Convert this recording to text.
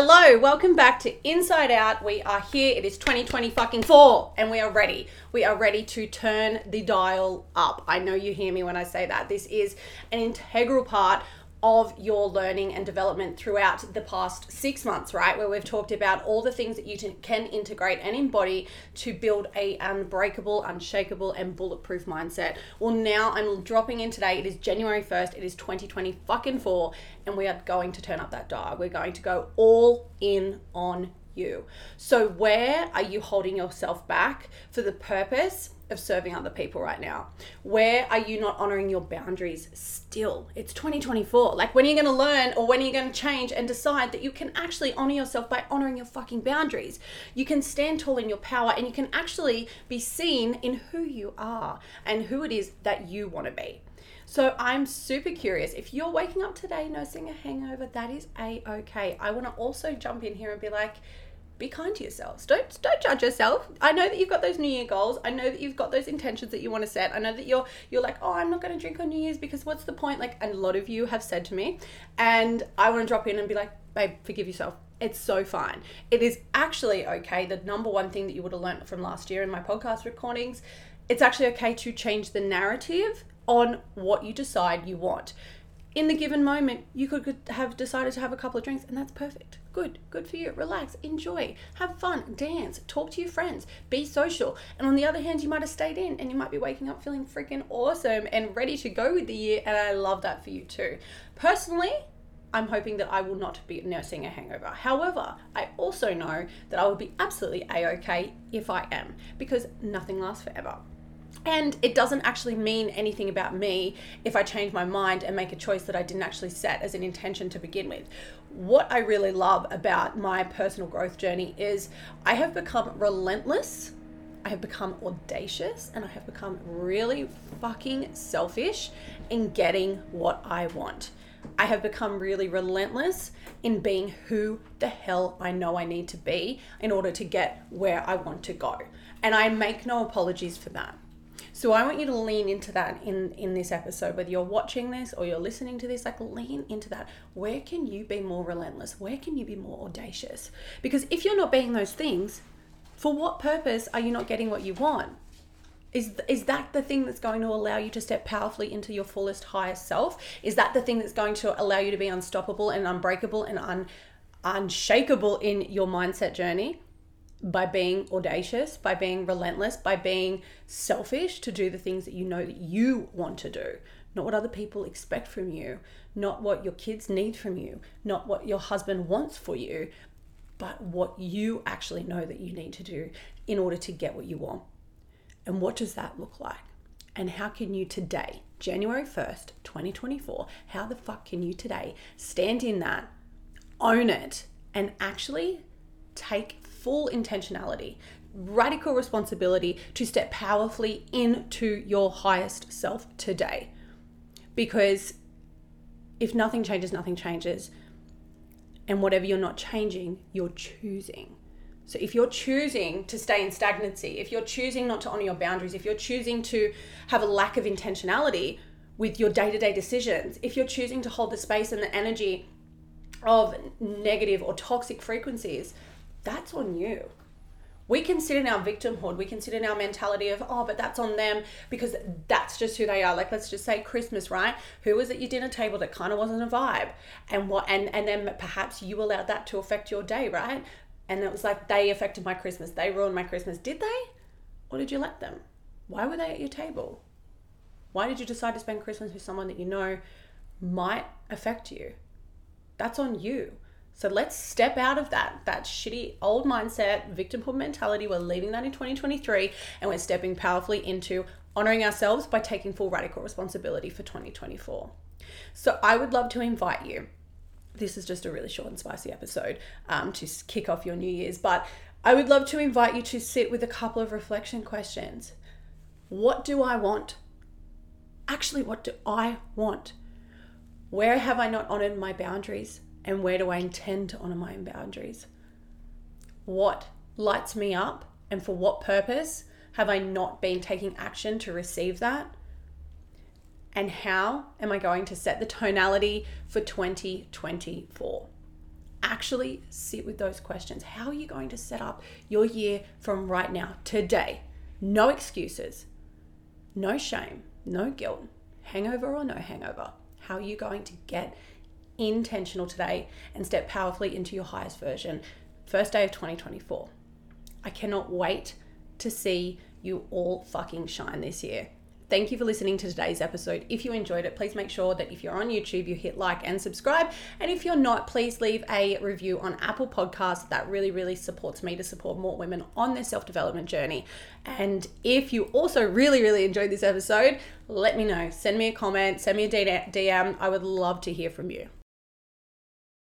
Hello, welcome back to Inside Out. We are here. It is 2020 fucking four, and we are ready. We are ready to turn the dial up. I know you hear me when I say that. This is an integral part of your learning and development throughout the past six months, right? Where we've talked about all the things that you can integrate and embody to build a unbreakable, unshakable, and bulletproof mindset. Well, now I'm dropping in today. It is January 1st. It is 2020 fucking four, and we are going to turn up that dial. We're going to go all in on you. So, where are you holding yourself back for the purpose of serving other people right now? Where are you not honoring your boundaries still? It's 2024. Like, when are you going to learn or when are you going to change and decide that you can actually honor yourself by honoring your fucking boundaries? You can stand tall in your power and you can actually be seen in who you are and who it is that you want to be. So I'm super curious. If you're waking up today nursing a hangover, that is a okay. I want to also jump in here and be like, be kind to yourselves. Don't don't judge yourself. I know that you've got those New Year goals. I know that you've got those intentions that you want to set. I know that you're you're like, oh, I'm not going to drink on New Year's because what's the point? Like, a lot of you have said to me, and I want to drop in and be like, babe, forgive yourself. It's so fine. It is actually okay. The number one thing that you would have learned from last year in my podcast recordings, it's actually okay to change the narrative on what you decide you want in the given moment, you could have decided to have a couple of drinks, and that's perfect. Good, good for you. Relax, enjoy, have fun, dance, talk to your friends, be social. And on the other hand, you might have stayed in and you might be waking up feeling freaking awesome and ready to go with the year. And I love that for you too. Personally, I'm hoping that I will not be nursing a hangover. However, I also know that I will be absolutely a okay if I am because nothing lasts forever. And it doesn't actually mean anything about me if I change my mind and make a choice that I didn't actually set as an intention to begin with. What I really love about my personal growth journey is I have become relentless, I have become audacious, and I have become really fucking selfish in getting what I want. I have become really relentless in being who the hell I know I need to be in order to get where I want to go. And I make no apologies for that. So I want you to lean into that in in this episode whether you're watching this or you're listening to this like lean into that. Where can you be more relentless? Where can you be more audacious? Because if you're not being those things, for what purpose are you not getting what you want? Is, is that the thing that's going to allow you to step powerfully into your fullest, highest self? Is that the thing that's going to allow you to be unstoppable and unbreakable and un, unshakable in your mindset journey? By being audacious, by being relentless, by being selfish to do the things that you know that you want to do, not what other people expect from you, not what your kids need from you, not what your husband wants for you, but what you actually know that you need to do in order to get what you want. And what does that look like? And how can you today, January 1st, 2024, how the fuck can you today stand in that, own it, and actually take full intentionality, radical responsibility to step powerfully into your highest self today. Because if nothing changes, nothing changes. And whatever you're not changing, you're choosing. So if you're choosing to stay in stagnancy, if you're choosing not to honor your boundaries, if you're choosing to have a lack of intentionality with your day to day decisions, if you're choosing to hold the space and the energy of negative or toxic frequencies, that's on you. We can sit in our victimhood. We can sit in our mentality of, oh, but that's on them because that's just who they are. Like, let's just say Christmas, right? Who was at your dinner table that kind of wasn't a vibe, and what, and and then perhaps you allowed that to affect your day, right? And it was like they affected my Christmas. They ruined my Christmas. Did they, or did you let them? Why were they at your table? Why did you decide to spend Christmas with someone that you know might affect you? That's on you. So let's step out of that that shitty old mindset, victimhood mentality. We're leaving that in 2023 and we're stepping powerfully into honoring ourselves by taking full radical responsibility for 2024. So I would love to invite you. This is just a really short and spicy episode um, to kick off your New Year's, but I would love to invite you to sit with a couple of reflection questions. What do I want? Actually, what do I want? Where have I not honored my boundaries? And where do I intend to honor my own boundaries? What lights me up and for what purpose have I not been taking action to receive that? And how am I going to set the tonality for 2024? actually sit with those questions. How are you going to set up your year from right now, today? No excuses, no shame, no guilt, hangover or no hangover. How are you going to get intentional today and step powerfully into your highest version? First day of 2024. I cannot wait to see you all fucking shine this year. Thank you for listening to today's episode. If you enjoyed it, please make sure that if you're on YouTube, you hit like and subscribe. And if you're not, please leave a review on Apple Podcasts. That really, really supports me to support more women on their self development journey. And if you also really, really enjoyed this episode, let me know. Send me a comment, send me a DM. I would love to hear from you.